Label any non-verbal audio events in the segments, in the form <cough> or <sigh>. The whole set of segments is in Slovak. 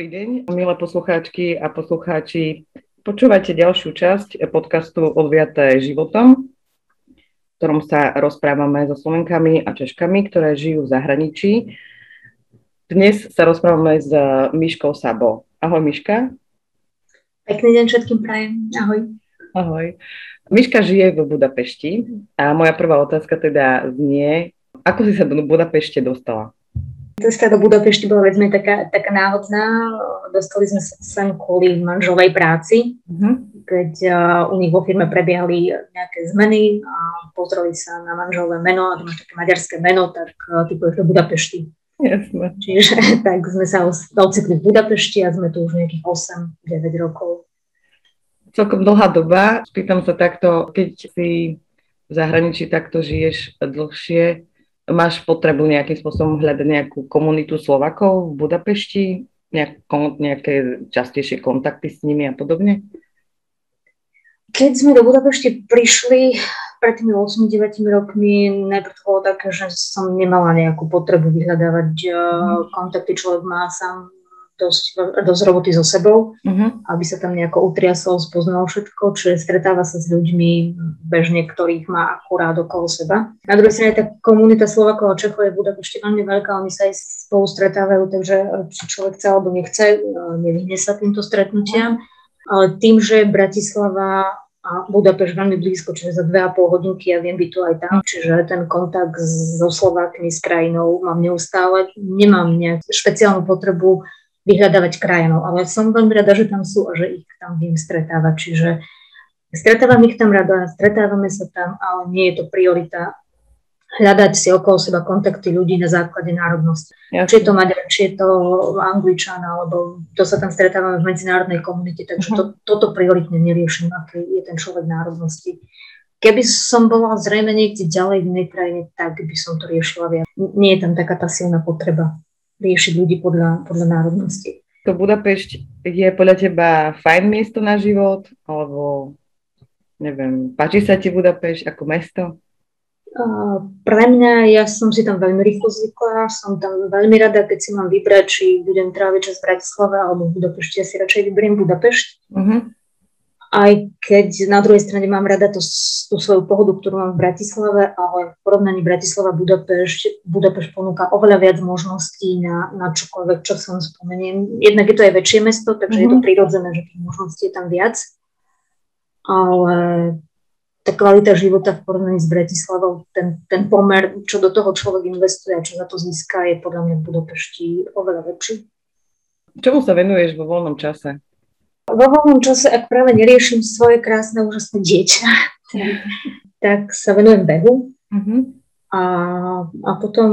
Dobrý deň, milé poslucháčky a poslucháči. Počúvajte ďalšiu časť podcastu Odviaté životom, v ktorom sa rozprávame so Slovenkami a Češkami, ktoré žijú v zahraničí. Dnes sa rozprávame s Miškou Sabo. Ahoj Miška. Pekný deň všetkým prajem. Ahoj. Ahoj. Miška žije v Budapešti a moja prvá otázka teda znie, ako si sa do Budapešte dostala? Cesta do Budapešti bola vecme taká, taká náhodná. Dostali sme sa sem kvôli manžovej práci, uh-huh. keď uh, u nich vo firme prebiehali nejaké zmeny a pozreli sa na manžové meno a to máš také maďarské meno, tak uh, typuješ do Budapešti. Jasne. Čiže <laughs> tak sme sa ocitli v Budapešti a sme tu už nejakých 8-9 rokov. Celkom dlhá doba. Spýtam sa takto, keď si v zahraničí takto žiješ dlhšie, Máš potrebu nejakým spôsobom hľadať nejakú komunitu Slovakov v Budapešti, nejak, nejaké častejšie kontakty s nimi a podobne? Keď sme do Budapešti prišli pred tými 8-9 rokmi, najprv to bolo také, že som nemala nejakú potrebu vyhľadávať mm. kontakty, človek má sám dosť, dosť roboty so sebou, uh-huh. aby sa tam nejako utriasol, spoznal všetko, čiže stretáva sa s ľuďmi bežne, ktorých má akurát okolo seba. Na druhej strane tá komunita Slovakov a Čechov je v Budapešti veľmi veľká, oni sa aj spolu stretávajú, takže či človek chce alebo nechce, nevyhne sa týmto stretnutiam. Ale tým, že Bratislava a Budapešť veľmi blízko, čiže za dve a pol hodinky ja viem byť tu aj tam, čiže ten kontakt so Slovákmi, s krajinou mám neustále. Nemám nejakú špeciálnu potrebu vyhľadávať krajanov, ale som veľmi rada, že tam sú a že ich tam viem stretávať. Čiže stretávam ich tam rada, stretávame sa tam, ale nie je to priorita hľadať si okolo seba kontakty ľudí na základe národnosti. Ja. Či je to Maďar, či je to Angličan, alebo to sa tam stretávame v medzinárodnej komunite, takže uh-huh. to, toto prioritne neriešim, aký je ten človek národnosti. Keby som bola zrejme niekde ďalej v inej krajine, tak by som to riešila viac. Nie je tam taká tá silná potreba riešiť ľudí podľa, podľa národnosti. To Budapešť je podľa teba fajn miesto na život? Alebo neviem, páči sa ti Budapešť ako mesto? Uh, pre mňa, ja som si tam veľmi rýchlo zvykla, som tam veľmi rada, keď si mám vybrať, či budem tráviť čas v Bratislave alebo v Budapešti, ja si radšej vyberiem Budapešť. Uh-huh aj keď na druhej strane mám rada to, tú svoju pohodu, ktorú mám v Bratislave, ale v porovnaní Bratislava Budapešť, Budapešť ponúka oveľa viac možností na, na čokoľvek, čo som spomeniem. Jednak je to aj väčšie mesto, takže mm-hmm. je to mhm. prirodzené, že tých možností je tam viac. Ale tá kvalita života v porovnaní s Bratislavou, ten, ten pomer, čo do toho človek investuje a čo za to získa, je podľa mňa v Budapešti oveľa väčší. Čomu sa venuješ vo voľnom čase? Vo voľnom čase, ak práve neriešim svoje krásne, úžasné dieťa, <laughs> tak sa venujem behu. Uh-huh. A, a potom,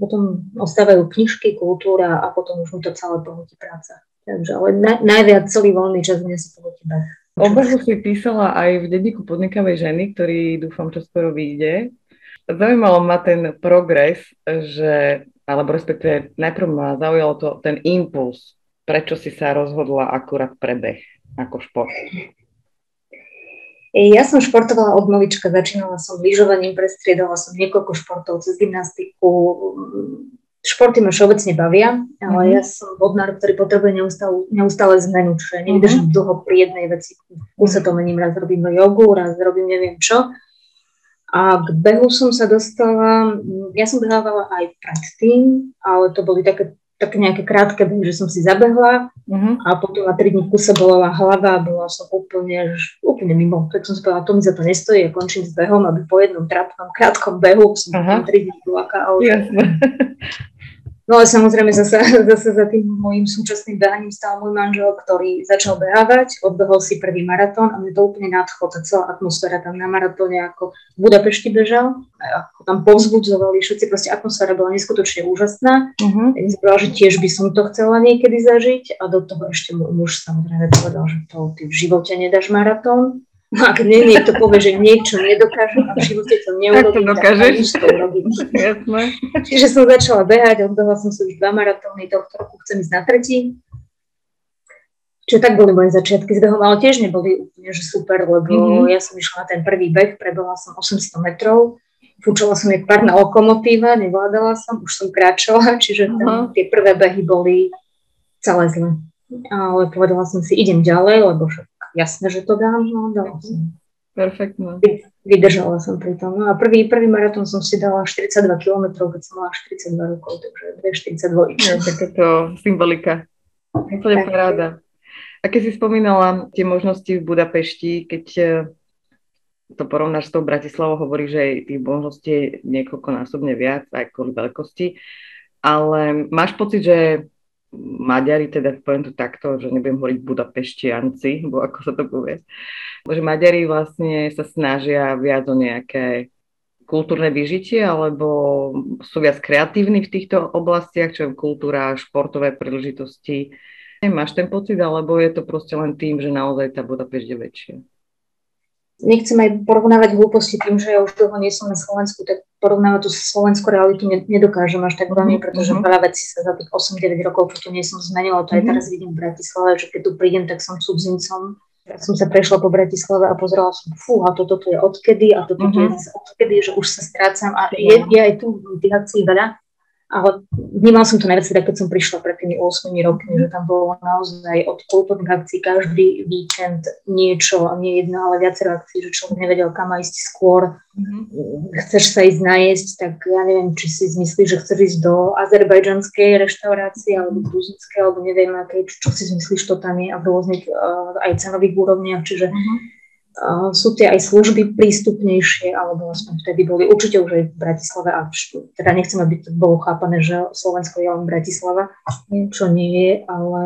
potom ostávajú knižky, kultúra a potom už mi to celé pohotí práca. Takže, ale na, najviac celý voľný čas mne si pohotí beh. O behu si písala aj v denníku podnikavej ženy, ktorý dúfam, čo skoro vyjde. Zaujímalo ma ten progres, že, alebo respektíve najprv ma zaujalo to, ten impuls, prečo si sa rozhodla akurát pre beh ako šport? Ja som športovala od malička, začínala som lyžovaním, prestriedala som niekoľko športov cez gymnastiku. Športy ma všeobecne bavia, ale mm-hmm. ja som vodnár, ktorý potrebuje neustále, neustále zmenu, čiže nevydržím mm-hmm. dlho pri jednej veci. V kuse to mením, raz robím jogu, raz robím neviem čo. A k behu som sa dostala, ja som behávala aj predtým, ale to boli také také nejaké krátke behy, že som si zabehla uh-huh. a potom na 3 dní kuse bola hlava bola som úplne, úplne mimo. Tak som si povedala, to mi za to nestojí a končím s behom, aby po jednom trápnom krátkom behu som uh-huh. 3 dní plakala. No ale samozrejme zase, <laughs> zase za tým môjim súčasným behaním stal môj manžel, ktorý začal behávať, odbehol si prvý maratón a mne to úplne nadchlo, tá celá atmosféra tam na maratóne, ako v Budapešti bežal, ako tam povzbudzovali všetci, proste atmosféra bola neskutočne úžasná. Uh-huh. Tak povedala, že tiež by som to chcela niekedy zažiť a do toho ešte môj muž samozrejme povedal, že to ty v živote nedáš maratón. No ak nie, niekto povie, že niečo nedokáže a v živote to neurobí, tak, to dokážeš. tak to urobím. Čiže som začala behať, odbehla som si už dva maratóny, tohto roku chcem ísť na tretí. Čiže tak boli moje začiatky s behom, ale tiež neboli úplne že super, lebo mm-hmm. ja som išla na ten prvý beh, prebehla som 800 metrov, fúčala som jak párna lokomotíva, nevládala som, už som kráčala, <laughs> čiže ten, tie prvé behy boli celé zle. Ale povedala som si, idem ďalej, lebo však jasné, že to dám, no dala som. Perfektno. Vydržala som pri tom. No a prvý, prvý maratón som si dala 42 km, keď som mala 42 rokov, takže 2,42. No, takéto symbolika. Úplne paráda. A keď si spomínala tie možnosti v Budapešti, keď eh, to porovnáš s tou Bratislavou, hovorí, že tých možností je niekoľkonásobne viac, aj kvôli veľkosti, ale máš pocit, že Maďari, teda poviem to takto, že nebudem hovoriť Budapeštianci, bo ako sa to povie, že Maďari vlastne sa snažia viac o nejaké kultúrne vyžitie, alebo sú viac kreatívni v týchto oblastiach, čo je kultúra, športové príležitosti. Máš ten pocit, alebo je to proste len tým, že naozaj tá Budapešť je väčšia? Nechcem aj porovnávať hlúposti tým, že ja už dlho nie som na Slovensku, tak porovnávať tú slovenskú realitu nedokážem až tak veľmi, mhm, pretože mm-hmm. veľa vecí sa za tých 8-9 rokov, čo tu nie som zmenila, to aj mm-hmm. teraz vidím v Bratislave, že keď tu prídem, tak som cudzincom. Ja som sa prešla po Bratislave a pozerala som, fú, a toto je odkedy, a toto mm-hmm. je odkedy, že už sa strácam a je, je aj tu tých akcií veľa ale vnímal som to najviac teda, keď som prišla pred tými 8 rokmi, že tam bolo naozaj od kultúrnych akcií každý víkend niečo, nie jedno, ale viacero akcií, že človek nevedel, kam ísť skôr. Mm-hmm. Chceš sa ísť najesť, tak ja neviem, či si zmyslíš, že chceš ísť do azerbajdžanskej reštaurácie alebo gruzinskej, alebo neviem, aké, čo si zmyslíš, to tam je a v rôznych uh, aj cenových úrovniach, čiže mm-hmm sú tie aj služby prístupnejšie, alebo aspoň vtedy boli určite už aj v Bratislave a teda nechcem, aby to bolo chápané, že Slovensko je len Bratislava, čo nie je, ale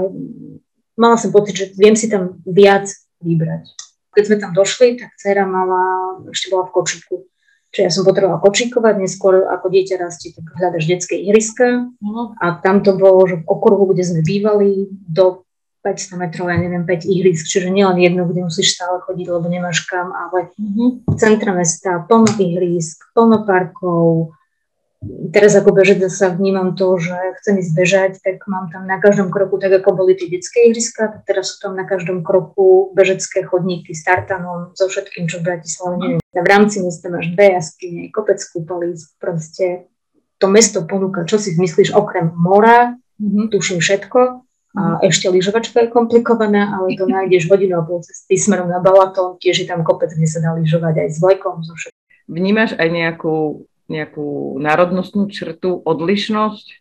mala som pocit, že viem si tam viac vybrať. Keď sme tam došli, tak dcera mala, ešte bola v kočiku. Čiže ja som potrebovala kočikovať, neskôr ako dieťa rastie, tak hľadaš detské ihriska uh-huh. a tam to bolo, že v okruhu, kde sme bývali, do 500 metrov, ja neviem, 5 ihrisk, čiže nielen jedno, kde musíš stále chodiť, lebo nemáš kam, ale mm-hmm. v centre mesta plno ihrisk, plno parkov. Teraz ako bežec sa vnímam to, že chcem ísť bežať, tak mám tam na každom kroku, tak ako boli tie detské ihriska, tak teraz sú tam na každom kroku bežecké chodníky s tartanom, so všetkým, čo v Bratislave neviem. V rámci mesta máš dve jaskyne, kopec kúpalísk, proste to mesto ponúka, čo si myslíš, okrem mora, mm-hmm. tuším všetko, a ešte lyžovačka je komplikovaná, ale to <laughs> nájdeš hodinu a pol cesty smerom na Balaton, tiež je tam kopec, kde sa dá lyžovať aj s vlekom. So Vnímaš aj nejakú, nejakú národnostnú črtu, odlišnosť?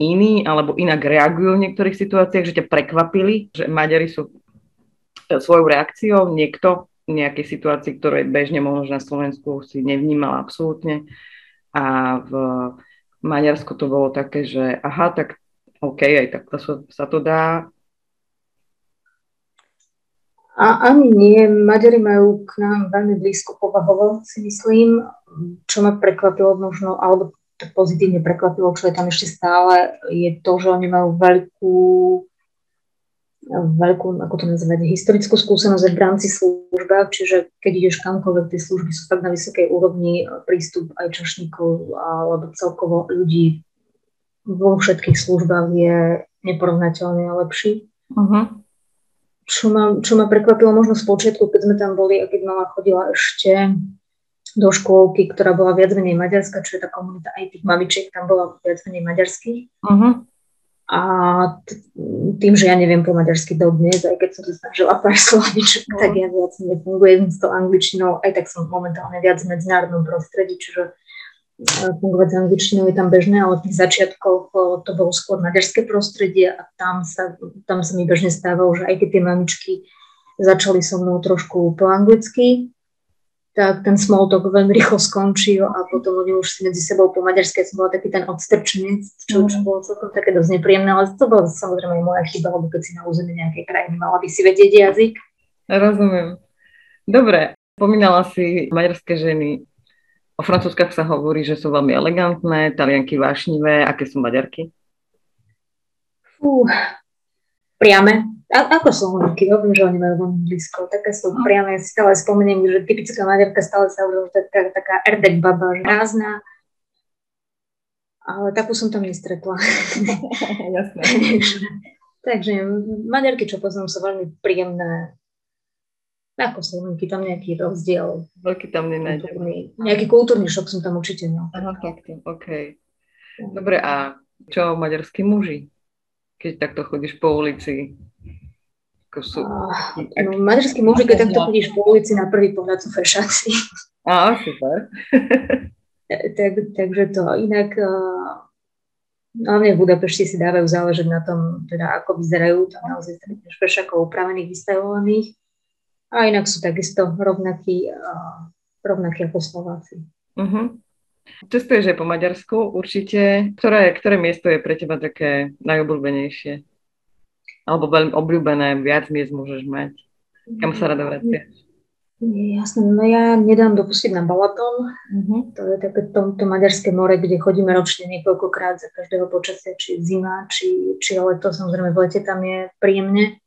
Iní alebo inak reagujú v niektorých situáciách, že ťa prekvapili, že Maďari sú e, svojou reakciou niekto v nejakej situácii, ktoré bežne možno na Slovensku si nevnímal absolútne. A v Maďarsku to bolo také, že aha, tak OK, aj takto sa, sa to dá. A ani nie. Maďari majú k nám veľmi blízko povahovo, si myslím, čo ma prekvapilo možno, alebo pozitívne prekvapilo, čo je tam ešte stále, je to, že oni majú veľkú veľkú, ako to nazvať, historickú skúsenosť v rámci službách, čiže keď ideš kamkoľvek, tie služby sú tak na vysokej úrovni, prístup aj čašníkov alebo celkovo ľudí vo všetkých službách je neporovnateľne lepší. Uh-huh. Čo, ma, čo ma prekvapilo možno z počiatku, keď sme tam boli a keď mama chodila ešte do škôlky, ktorá bola viac menej maďarská, čo je tá komunita aj tých mamičiek, tam bola viac menej maďarských. Uh-huh. A tým, že ja neviem po maďarsky do dnes, aj keď som sa snažila pár slovíčok, uh-huh. tak ja viac nefungujem s tou angličtinou, aj tak som momentálne viac v medzinárodnom prostredí, čiže fungovať s angličtinou je tam bežné, ale v tých začiatkoch to bolo skôr maďarské prostredie a tam sa, tam sa mi bežne stávalo, že aj keď tie mamičky začali so mnou trošku po anglicky, tak ten small talk veľmi rýchlo skončil a potom oni už si medzi sebou po maďarsky som bola taký ten odstrčenec, čo, čo mhm. bolo celkom také dosť nepríjemné, ale to bola samozrejme aj moja chyba, lebo keď si na území nejakej krajiny mala by si vedieť jazyk. Rozumiem. Dobre, pomínala si maďarské ženy. O francúzskach sa hovorí, že sú veľmi elegantné, talianky vášnivé. Aké sú maďarky? Fú, priame. A, ako Slovenky, viem, že oni majú veľmi blízko. Také sú no. priame. Ja si stále spomeniem, že typická maďarka stále sa hovorí, že taká, taká erdek baba, že rázna. Ale takú som tam nestretla. <laughs> Jasné. <laughs> Takže maďarky, čo poznám, sú veľmi príjemné, ako Slovenky, tam nejaký rozdiel. Veľký tam nenájdem. Nejaký kultúrny šok som tam určite mal. Aha, takto, OK. Dobre, a čo maďarskí muži? keď takto chodíš po ulici? Ako sú... Uh, no, maďarský muži, keď takto chodíš po ulici, na prvý pohľad sú fešáci. Á, super. <laughs> tak, takže to inak uh, hlavne v Budapešti si dávajú záležať na tom, teda ako vyzerajú, tam naozaj stretneš upravených, vystavovaných a inak sú takisto rovnakí, rovnakí ako Slováci. Uh-huh. Cestuješ aj po Maďarsku určite. Ktoré, ktoré miesto je pre teba také najobľúbenejšie? Alebo veľmi obľúbené, viac miest môžeš mať? Kam sa rada vraciaš? Jasné, no ja nedám dopustiť na Balaton. Uh-huh. To je také to, to maďarské more, kde chodíme ročne niekoľkokrát za každého počasia, či zima, či, či leto. Samozrejme v lete tam je príjemne.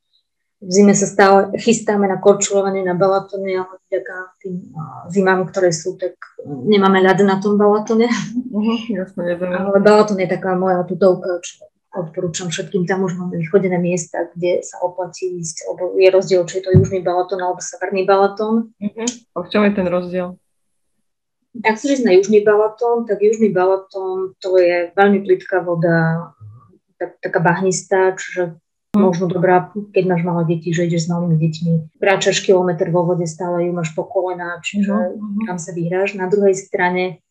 V zime sa stále chystáme na korčulovanie na Balatone, ale vďaka tým zimám, ktoré sú, tak nemáme ľad na tom Balatone. Uh-huh, jasné, ale Balaton je taká moja tutovka, čo odporúčam všetkým, tam už máme vychodené miesta, kde sa oplatí ísť, je rozdiel, či je to južný Balaton alebo severný Balaton. Uh-huh. A v čom je ten rozdiel? Ak chceš ísť na južný Balaton, tak južný Balaton to je veľmi plitká voda, tak, taká bahnistá, čiže. Možno dobrá, keď máš malé deti, že ideš s malými deťmi. Kráčaš kilometr vo vode, stále ju máš po kolena, čiže uh-huh. tam sa vyhráš. Na druhej strane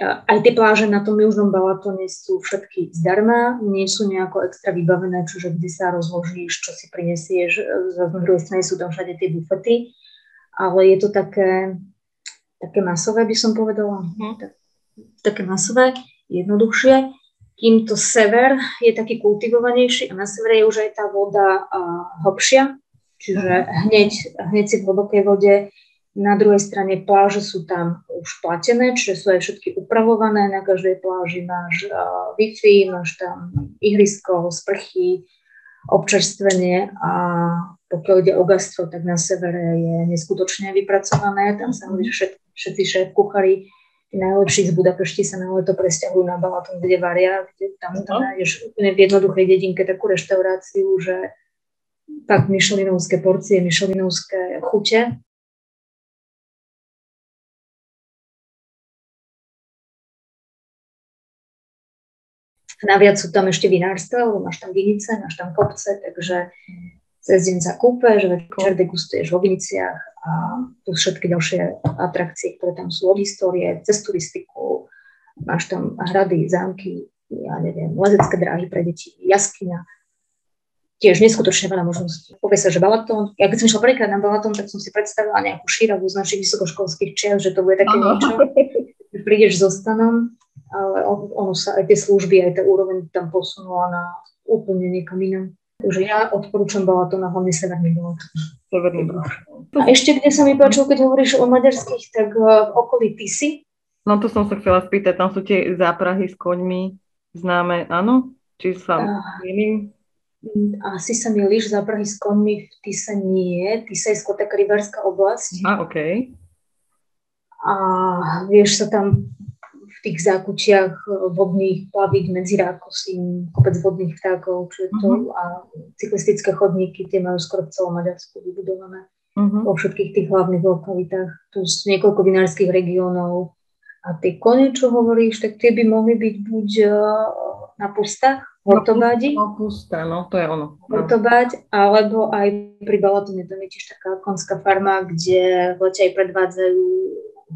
aj tie pláže na tom južnom Balatone sú všetky zdarma, nie sú nejako extra vybavené, čiže kde sa rozložíš, čo si prinesieš, z druhej strany sú tam všade tie bufety, ale je to také, také masové, by som povedala, mm. tak, také masové, jednoduchšie, kým to sever je taký kultivovanejší a na severe je už aj tá voda hlbšia, čiže mhm. hneď, hneď si v hlbokej vode na druhej strane pláže sú tam už platené, čiže sú aj všetky upravované. Na každej pláži máš Wi-Fi, máš tam ihrisko, sprchy, občerstvenie a pokiaľ ide o gastro, tak na severe je neskutočne vypracované. Tam sa že všetci šéf kuchári najlepší z Budapešti sa na leto presťahujú na Balaton, kde varia, kde tam, tam nájdeš úplne v jednoduchej dedinke takú reštauráciu, že tak myšelinovské porcie, myšelinovské chute. Naviac sú tam ešte vinárstva, lebo máš tam vinice, máš tam kopce, takže cez deň sa kúpeš, večer degustuješ vo viniciach a plus všetky ďalšie atrakcie, ktoré tam sú od histórie, cez turistiku, máš tam hrady, zámky, ja neviem, lezecké dráhy pre deti, jaskyňa, tiež neskutočne veľa možností. Povie sa, že Balaton, ja keď som išla prvýkrát na Balaton, tak som si predstavila nejakú šíravú z našich vysokoškolských čias, že to bude také niečo. Prídeš so stanom ale ono sa aj tie služby, aj tá úroveň tam posunula na úplne niekam inám. Takže ja odporúčam Balaton a hlavne Severný Balaton. Severný Balaton. A ešte, kde sa mi páčilo, keď hovoríš o maďarských, tak v okolí Tisy. No to som sa chcela spýtať, tam sú tie záprahy s koňmi známe, áno? Či sa milím? Asi sa milíš, záprahy s koňmi v Tise nie. Tisa je skôr taká rybárska oblasť. A, OK. A vieš sa tam tých zákučiach e, vodných plavík medzi Rákosím, kopec vodných vtákov, čo je to, uh-huh. a cyklistické chodníky, tie majú skoro v celom Maďarsku vybudované. Uh-huh. Vo všetkých tých hlavných lokalitách. Tu sú niekoľko vinárskych regiónov. A tie kone, čo hovoríš, tak tie by mohli byť buď uh, na pustách, Hortobádi. No, pusta, no, to je ono. Hortobáď, alebo aj pri Balatone, tam je tiež taká konská farma, kde v lete aj predvádzajú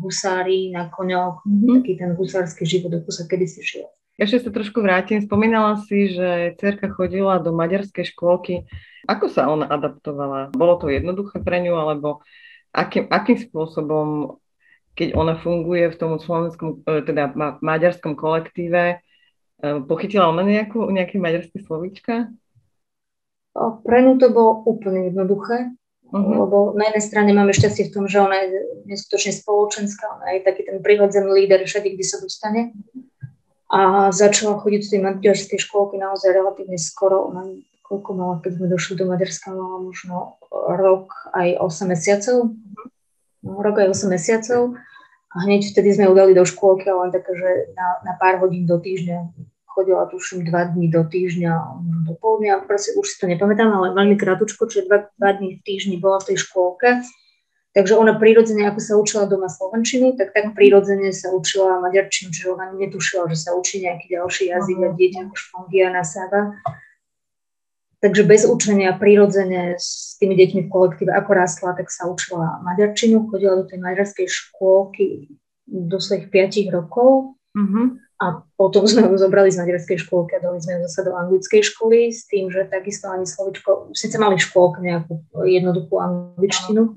husári na koňoch, mm-hmm. taký ten husársky život, ako sa kedysi šiel. Ešte sa trošku vrátim. Spomínala si, že cerka chodila do maďarskej škôlky. Ako sa ona adaptovala? Bolo to jednoduché pre ňu, alebo akým, akým spôsobom, keď ona funguje v tom slovenskom, e, teda maďarskom kolektíve, e, pochytila ona nejakú, nejaké maďarské slovíčka? Pre ňu to bolo úplne jednoduché. Uh-huh. Lebo na jednej strane máme šťastie v tom, že ona je neskutočne spoločenská, ona je taký ten prirodzený líder všade, kde sa dostane. A začala chodiť do tej maďarskej škôlky naozaj relatívne skoro. Ona koľko mala, keď sme došli do Maďarska, mala možno rok aj 8 mesiacov. No, rok aj 8 mesiacov. A hneď vtedy sme ju dali do škôlky, ale len také, že na, na pár hodín do týždňa chodila tuším dva dní do týždňa, do poludnia, proste už si to nepamätám, ale veľmi krátko, čiže dva, dva dní v týždni bola v tej škôlke. Takže ona prirodzene, ako sa učila doma slovenčinu, tak tak prirodzene sa učila maďarčinu, čiže ona netušila, že sa učí nejaký ďalší jazyk a dieťa ako špongia nasáva. takže bez učenia prirodzene s tými deťmi v kolektíve, ako rastla, tak sa učila maďarčinu, chodila do tej maďarskej škôlky do svojich 5 rokov. Mm-hmm. A potom sme ho zobrali z maďarskej škôlky a dali sme ho zase do anglickej školy s tým, že takisto ani slovičko, síce mali škôlku nejakú jednoduchú angličtinu.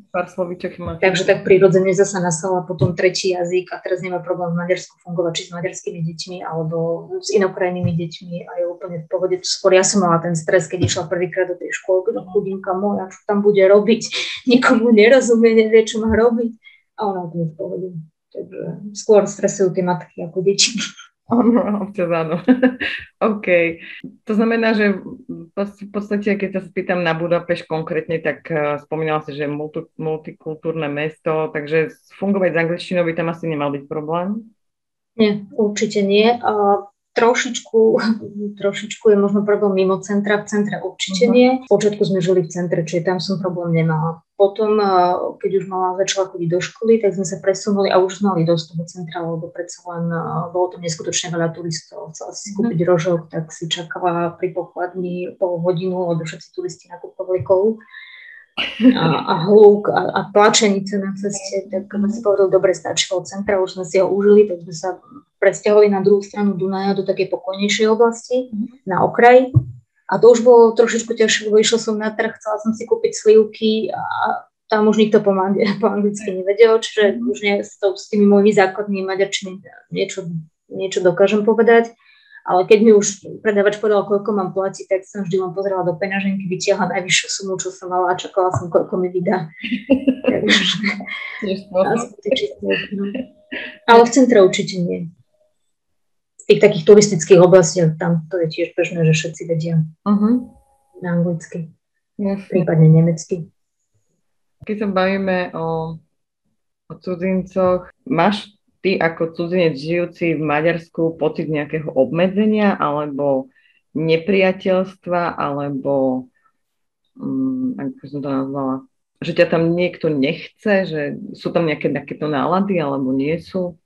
Takže tak prirodzene zase nastala potom tretí jazyk a teraz nemá problém v Maďarsku fungovať či s maďarskými deťmi alebo s inokrajnými deťmi a je úplne v pohode. Skôr ja som mala ten stres, keď išla prvýkrát do tej škôlky, no chudinka moja, čo tam bude robiť, <laughs> nikomu nerozumie, nevie, čo má robiť. A ona úplne v pohode. Takže skôr stresujú tie matky ako deti. Áno, <laughs> občas áno. <laughs> OK. To znamená, že v podstate, keď sa spýtam na Budapešť konkrétne, tak uh, spomínala si, že je multi, multikultúrne mesto, takže fungovať s angličtinou by tam asi nemal byť problém? Nie, určite nie. Trošičku, trošičku je možno problém mimo centra, v centre určite uh-huh. nie. V počiatku sme žili v centre, čiže tam som problém nemala. Potom, keď už mala začala chodiť do školy, tak sme sa presunuli a už mali dosť toho centra, lebo predsa len bolo to neskutočne veľa turistov. Chcela si uh-huh. kúpiť rožok, tak si čakala pri pokladni pol hodinu, lebo všetci turisti nakupovali kolu a, a hluk a, a tlačenice na ceste, tak sme si povedali, dobre, stačilo centra, už sme si ho užili, tak sme sa presťahovali na druhú stranu Dunaja do takej pokojnejšej oblasti, mm-hmm. na okraj. A to už bolo trošičku ťažšie, lebo išla som na trh, chcela som si kúpiť slivky a tam už nikto po, po anglicky nevedel, čiže mm-hmm. už nie, s, to, s tými mojimi základnými maďarčiny niečo, niečo dokážem povedať. Ale keď mi už predávač povedal, koľko mám platiť, tak som vždy len pozerala do peňaženky, vytiahla najvyššiu sumu, čo som mala a čakala som, koľko mi vydá. <laughs> Ale v centre určite nie. V tých takých turistických oblastiach tam to je tiež bežné, že všetci vedia uh-huh. na anglicky, Jasne. prípadne nemecky. Keď sa bavíme o, o cudzincoch, máš ty ako cudzinec žijúci v Maďarsku pocit nejakého obmedzenia alebo nepriateľstva alebo um, ako som to nazvala, že ťa tam niekto nechce, že sú tam nejaké takéto nálady alebo nie sú?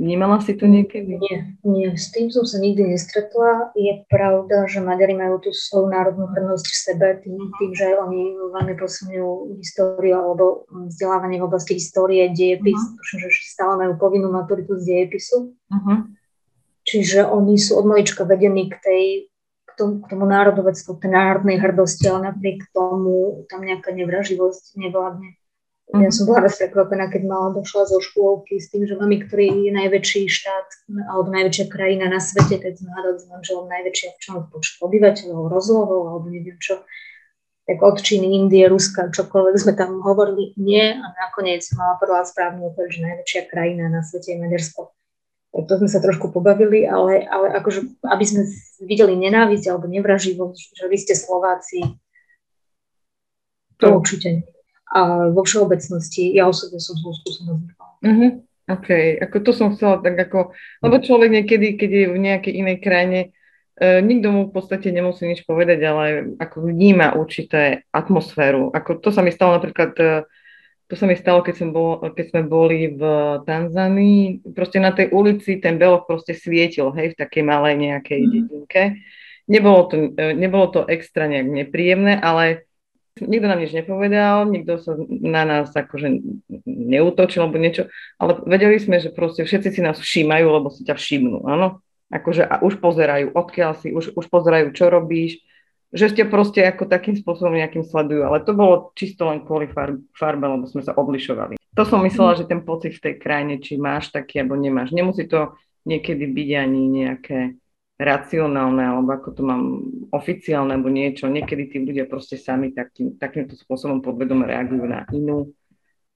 Vnímala si to niekedy? Nie, nie, s tým som sa nikdy nestretla. Je pravda, že Maďari majú tú svoju národnú hrdnosť v sebe tým, tým že oni veľmi posunujú históriu alebo vzdelávanie v oblasti histórie, dejepis. Uh-huh. Tuším, že stále majú povinnú maturitu z dejepisu. Uh-huh. Čiže oni sú od malička vedení k tej k tomu, k tomu národovectvu, k tej národnej hrdosti, ale napriek tomu tam nejaká nevraživosť nevládne. Ja som bola raz prekvapená, keď mala došla zo škôlky s tým, že mami, ktorý je najväčší štát alebo najväčšia krajina na svete, keď sme hľadali s manželom najväčšia v čom obyvateľov, rozlohov alebo neviem čo, tak od Číny, Indie, Ruska, čokoľvek sme tam hovorili nie a nakoniec mala prvá správnu odpoveď, že najväčšia krajina na svete je Maďarsko. Tak to sme sa trošku pobavili, ale, ale akože, aby sme videli nenávisť alebo nevraživosť, že vy ste Slováci, to určite nie a vo všeobecnosti ja osobne som zlú skúsenosť uh-huh. OK, ako to som chcela tak ako, lebo človek niekedy, keď je v nejakej inej krajine, e, nikto mu v podstate nemusí nič povedať, ale ako vníma určité atmosféru. Ako to sa mi stalo napríklad, e, to sa mi stalo, keď, som bol, keď sme boli v Tanzánii, proste na tej ulici ten belok proste svietil, hej, v takej malej nejakej mm. dedinke. Nebolo to, e, nebolo to extra nejak nepríjemné, ale Nikto nám nič nepovedal, nikto sa na nás akože neútočil alebo niečo, ale vedeli sme, že proste všetci si nás všímajú, lebo si ťa všimnú, áno? Akože a už pozerajú, odkiaľ si, už, už pozerajú, čo robíš, že ste proste ako takým spôsobom nejakým sledujú, ale to bolo čisto len kvôli farbe lebo sme sa odlišovali. To som myslela, že ten pocit v tej krajine, či máš taký, alebo nemáš. Nemusí to niekedy byť ani nejaké racionálne, alebo ako to mám oficiálne, alebo niečo. Niekedy tí ľudia proste sami takým, takýmto spôsobom podvedome reagujú na inú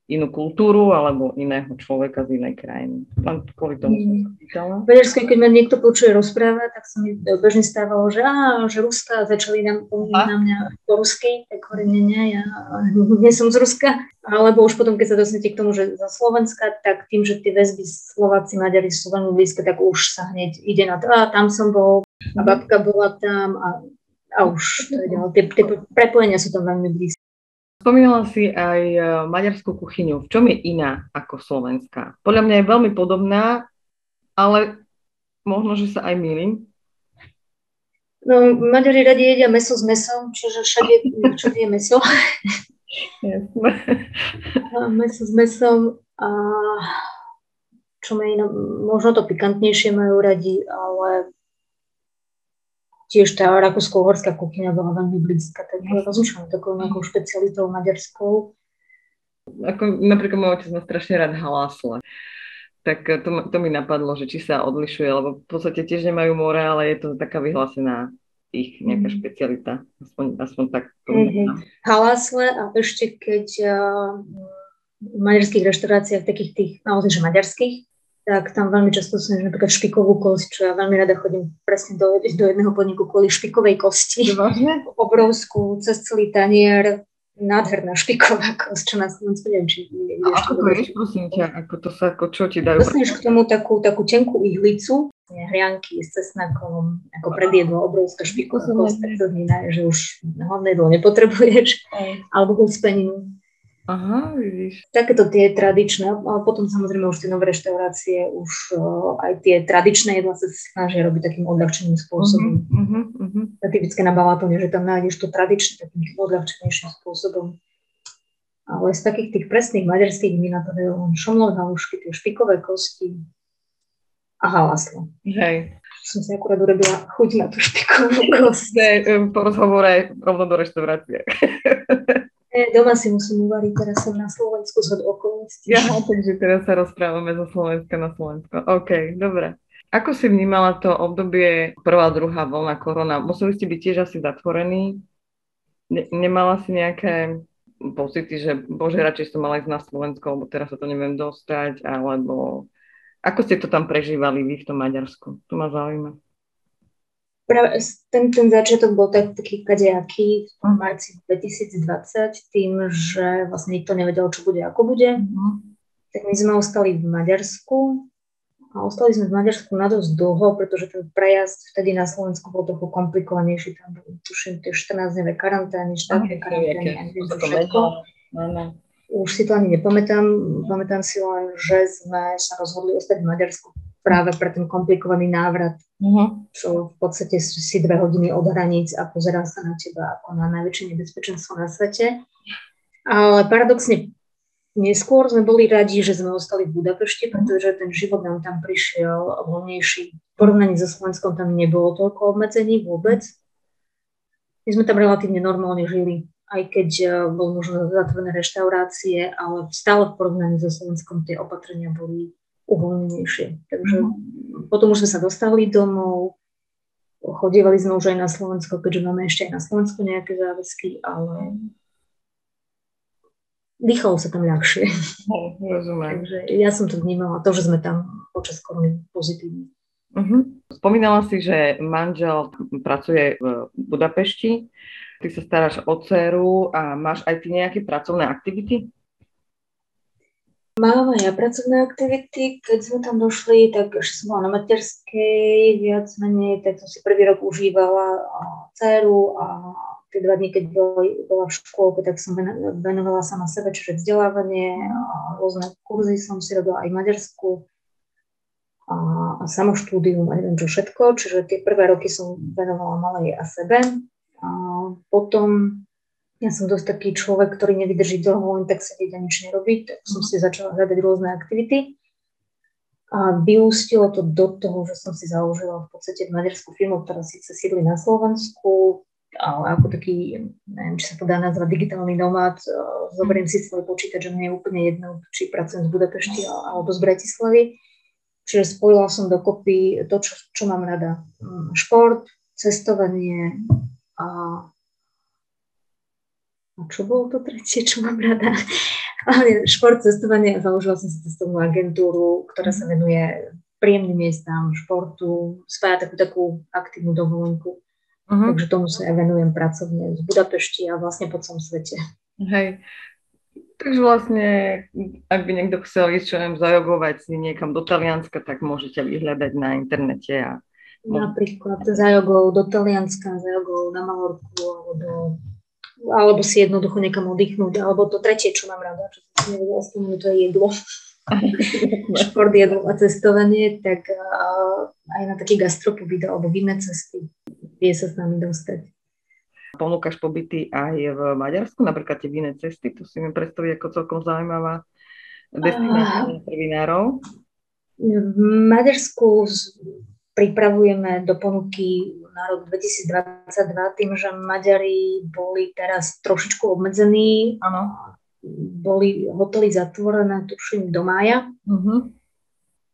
inú kultúru alebo iného človeka z inej krajiny. Len kvôli tomu som sa pýtala. Vedersky, keď ma niekto počuje rozprávať, tak sa mi bežne stávalo, že, á, že Ruska, začali nám pomínať na mňa po rusky, tak hovorím, nie, nie, ja <laughs> nie som z Ruska. Alebo už potom, keď sa dostanete k tomu, že za Slovenska, tak tým, že tie väzby Slováci, Maďari sú veľmi blízke, tak už sa hneď ide na to, a tam som bol, a babka bola tam a, a už to je Tie, tie prepojenia sú tam veľmi blízke. Spomínala si aj e, maďarskú kuchyňu. V čom je iná ako slovenská? Podľa mňa je veľmi podobná, ale možno, že sa aj milím. No, Maďari radi jedia meso s mesom, čiže všade čo je meso. meso s mesom a čo majú, možno to pikantnejšie majú radi, ale tiež tá rakúsko-uhorská kuchyňa bola veľmi blízka, tak rozmýšľam takou nejakou špecialitou maďarskou. Ako napríklad môj otec má strašne rád halásle. Tak to, to mi napadlo, že či sa odlišuje, lebo v podstate tiež nemajú more, ale je to taká vyhlásená ich nejaká mm. špecialita. Aspoň, aspoň tak. Mm-hmm. Halásle a ešte keď uh, v maďarských reštauráciách, takých tých naozaj že maďarských, tak tam veľmi často som napríklad špikovú kosť, čo ja veľmi rada chodím presne do, do jedného podniku kvôli špikovej kosti. Vážne? <laughs> Obrovskú, cez celý tanier, nádherná špiková kosť, čo na Slovensku neviem, či A ako to ješ, prosím ťa, ako to sa, ako čo ti dajú? Dostaneš k tomu takú, takú tenkú ihlicu, hrianky s cesnakom, ako predjedlo obrovská špiková kosť, tak to znamená, že už hlavné jedlo nepotrebuješ, alebo ucpeninu Aha, vidíš. Takéto tie tradičné, ale potom samozrejme už tie nové reštaurácie, už uh, aj tie tradičné jedlá sa snažia robiť takým odľahčeným spôsobom. Uh-huh, uh-huh. Typické na Balatone, že tam nájdeš to tradičné takým odľahčenejším spôsobom. Ale z takých tých presných maďarských mi napadajú len šomlové halušky, tie špikové kosti a halaslo. Hej. Som si akurát urobila chuť na tú špikovú kost. po rozhovore rovno do reštaurácie. <laughs> Doma si musím uvariť, teraz som na Slovensku z okolností. Ja, takže teraz sa rozprávame zo Slovenska na Slovensko. OK, dobre. Ako si vnímala to obdobie prvá, druhá vlna korona? Museli ste byť tiež asi zatvorení? Ne- nemala si nejaké pocity, že bože, radšej som mala ísť na Slovensko, lebo teraz sa to neviem dostať, alebo ako ste to tam prežívali vy v tom Maďarsku? To ma zaujíma práve ten, ten začiatok bol tak, taký kadejaký v mhm. marci 2020 tým, že vlastne nikto nevedel, čo bude, ako bude. Uh-huh. Tak my sme ostali v Maďarsku a ostali sme v Maďarsku na dosť dlho, pretože ten prejazd vtedy na Slovensku bol trochu komplikovanejší. Tam boli, tuším, tie 14-dňové karantény, štátne karantény všetko. Už si to ani nepamätám. Pamätám si len, že sme sa rozhodli ostať v Maďarsku práve pre ten komplikovaný návrat, uh-huh. čo v podstate si dve hodiny od hraníc a pozerá sa na teba ako na najväčšie nebezpečenstvo na svete. Ale paradoxne neskôr sme boli radi, že sme ostali v Budapešti, pretože ten život nám tam prišiel voľnejší. V porovnaní so Slovenskom tam nebolo toľko obmedzení vôbec. My sme tam relatívne normálne žili, aj keď eh, bol možno zatvorené reštaurácie, ale stále v porovnaní so Slovenskom tie opatrenia boli uvoľnenejšie. Takže mm. potom už sme sa dostali domov, chodievali sme už aj na Slovensko, keďže máme ešte aj na Slovensku nejaké záväzky, ale dýchalo sa tam ľahšie. No, rozumiem. Takže ja som to vnímala, to, že sme tam počas korony pozitívni. Uh-huh. Spomínala si, že manžel pracuje v Budapešti, ty sa staráš o dceru a máš aj ty nejaké pracovné aktivity? Mám aj ja pracovné aktivity. Keď sme tam došli, tak ešte som bola na materskej, viac menej, tak som si prvý rok užívala dceru a tie dva dní, keď bola v škôlke, tak som venovala sama sebe, čiže vzdelávanie, rôzne kurzy som si robila aj v Maďarsku a, a samoštúdium a neviem čo všetko, čiže tie prvé roky som venovala malej a sebe. A potom ja som dosť taký človek, ktorý nevydrží dlho len tak sedieť a nič nerobiť, tak som si začala hľadať rôzne aktivity. A vyústilo to do toho, že som si založila v podstate maďarskú firmu, ktorá síce sídli na Slovensku, ale ako taký, neviem, či sa to dá nazvať digitálny nomad, zoberiem si svoj počítač, že mne je úplne jedno, či pracujem z Budapešti alebo z Bratislavy. Čiže spojila som dokopy to, čo, čo mám rada. Mm, šport, cestovanie a a čo bolo to tretie, čo mám rada? Ale šport, cestovanie, založila som si cestovnú agentúru, ktorá sa venuje príjemným miestam, športu, spája takú takú aktívnu dovolenku. Uh-huh. Takže tomu sa ja venujem pracovne z Budapešti a vlastne po celom svete. Hej. Takže vlastne, ak by niekto chcel ísť čo viem, zajogovať niekam do Talianska, tak môžete vyhľadať na internete a Napríklad za jogou do Talianska, za jogou na Malorku alebo do alebo si jednoducho niekam oddychnúť, alebo to tretie, čo mám rada, čo som nevedela spomenúť, to je jedlo. <laughs> Šport, jedlo a cestovanie, tak uh, aj na taký gastropovid alebo vinné cesty. vie sa s nami dostať. Ponúkaš pobyty aj v Maďarsku, napríklad tie vinné cesty, to si mi predstaví ako celkom zaujímavá destinácia pre vinárov. V Maďarsku pripravujeme do ponuky na rok 2022 tým, že Maďari boli teraz trošičku obmedzení. Áno. Boli hotely zatvorené, tuším, do mája. Uh-huh.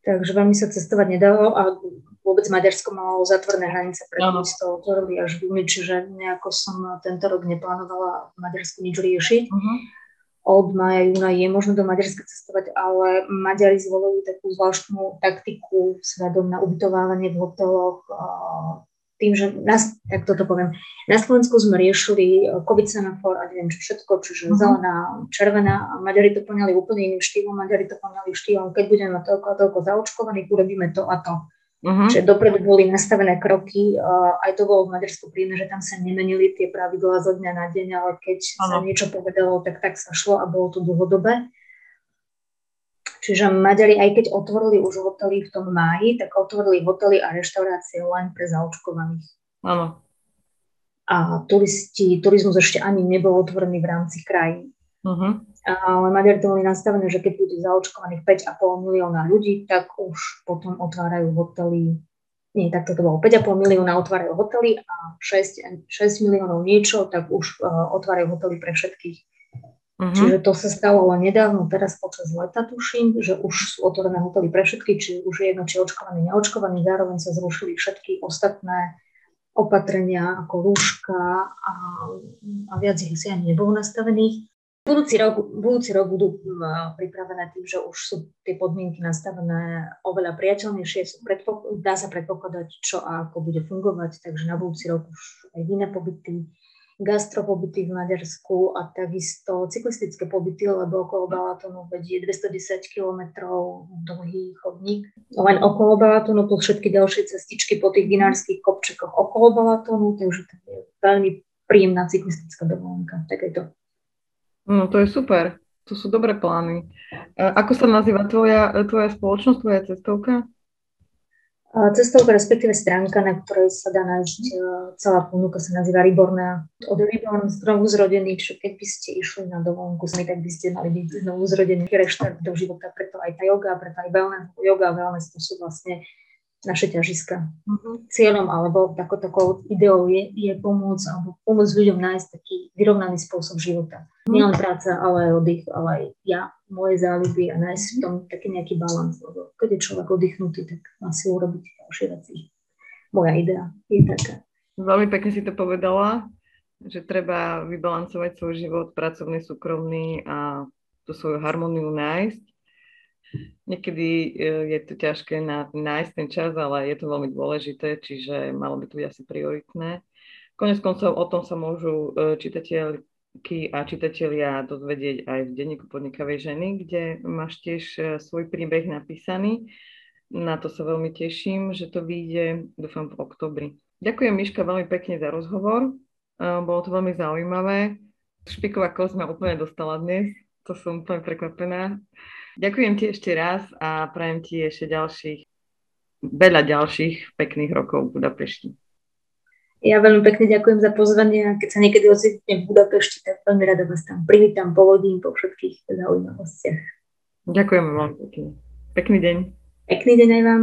Takže veľmi sa cestovať nedalo a vôbec Maďarsko malo zatvorené hranice, preto to otvorili až v júni, čiže nejako som tento rok neplánovala v Maďarsku nič riešiť. Uh-huh od maja, júna je možno do Maďarska cestovať, ale Maďari zvolili takú zvláštnu taktiku vzhľadom na ubytovávanie v hoteloch tým, že, nás, jak toto poviem, na Slovensku sme riešili COVID semafor a neviem čo všetko, čiže uh-huh. zelená, červená a Maďari to poňali úplne iným štýlom, Maďari to poňali štýlom, keď budeme toľko a toľko zaočkovaných, urobíme to a to. Uh-huh. Čiže dopredu boli nastavené kroky, uh, aj to bolo v Maďarsku príjemné, že tam sa nemenili tie pravidlá zo dňa na deň, ale keď uh-huh. sa niečo povedalo, tak tak sa šlo a bolo to dlhodobé. Čiže Maďari, aj keď otvorili už hotely v tom máji, tak otvorili hotely a reštaurácie len pre zaočkovaných. Áno. A turisti, turizmus ešte ani nebol otvorený v rámci krajín. Uh-huh. Ale Maďari to boli nastavené, že keď bude zaočkovaných 5,5 milióna ľudí, tak už potom otvárajú hotely. Nie, tak to bolo 5,5 milióna otvárajú hotely a 6, 6 miliónov niečo, tak už uh, otvárajú hotely pre všetkých. Uh-huh. Čiže to sa stalo len nedávno, teraz počas leta tuším, že už sú otvorené hotely pre všetky, či už je jedno, či očkovaný, neočkovaný, zároveň sa zrušili všetky ostatné opatrenia ako rúška a, a viac ich asi ani nebolo nastavených. Budúci rok, budúci rok budú pripravené tým, že už sú tie podmienky nastavené oveľa priateľnejšie, sú predpok- dá sa predpokladať, čo a ako bude fungovať, takže na budúci rok už aj iné pobyty, gastropobyty v Maďarsku a takisto cyklistické pobyty, lebo okolo Balatonu vedie 210 km dlhý chodník. Len okolo Balatonu plus všetky ďalšie cestičky po tých vinárskych kopčekoch okolo Balatonu, takže to je veľmi príjemná cyklistická dovolenka. Tak to. No to je super, to sú dobré plány. Ako sa nazýva tvoja, tvoja spoločnosť, tvoja cestovka? Cestovka, respektíve stránka, na ktorej sa dá nájsť e, celá ponuka, sa nazýva Reborn. Od Reborn znovu zrodený, čo keď by ste išli na dovolenku sami, tak by ste mali byť znovu zrodený reštart do života, preto aj tá yoga, preto aj wellness, yoga a wellness to sú vlastne naše ťažiska. Uh-huh. Cieľom alebo takou, takou ideou je, je pomôcť alebo pomôcť ľuďom nájsť taký vyrovnaný spôsob života. Uh-huh. Nielen práca, ale aj oddych, ale aj ja, moje záľuby a nájsť v tom taký nejaký balans. Lebo keď je človek oddychnutý, tak má si urobiť ďalšie veci. Moja idea je taká. Veľmi pekne si to povedala, že treba vybalancovať svoj život, pracovný, súkromný a tú svoju harmóniu nájsť Niekedy e, je to ťažké na, nájsť ten čas, ale je to veľmi dôležité, čiže malo by to byť asi prioritné. Konec koncov o tom sa môžu e, čitateľky a čitatelia dozvedieť aj v denníku podnikavej ženy, kde máš tiež e, svoj príbeh napísaný. Na to sa veľmi teším, že to vyjde, dúfam, v oktobri. Ďakujem, Miška, veľmi pekne za rozhovor. Bolo to veľmi zaujímavé. Špiková kozma úplne dostala dnes. To som úplne prekvapená. Ďakujem ti ešte raz a prajem ti ešte ďalších, veľa ďalších pekných rokov v Budapešti. Ja veľmi pekne ďakujem za pozvanie a keď sa niekedy ocitnem v Budapešti, tak veľmi rada vás tam privítam, povodím po všetkých zaujímavostiach. Ďakujem veľmi pekne. Pekný deň. Pekný deň aj vám.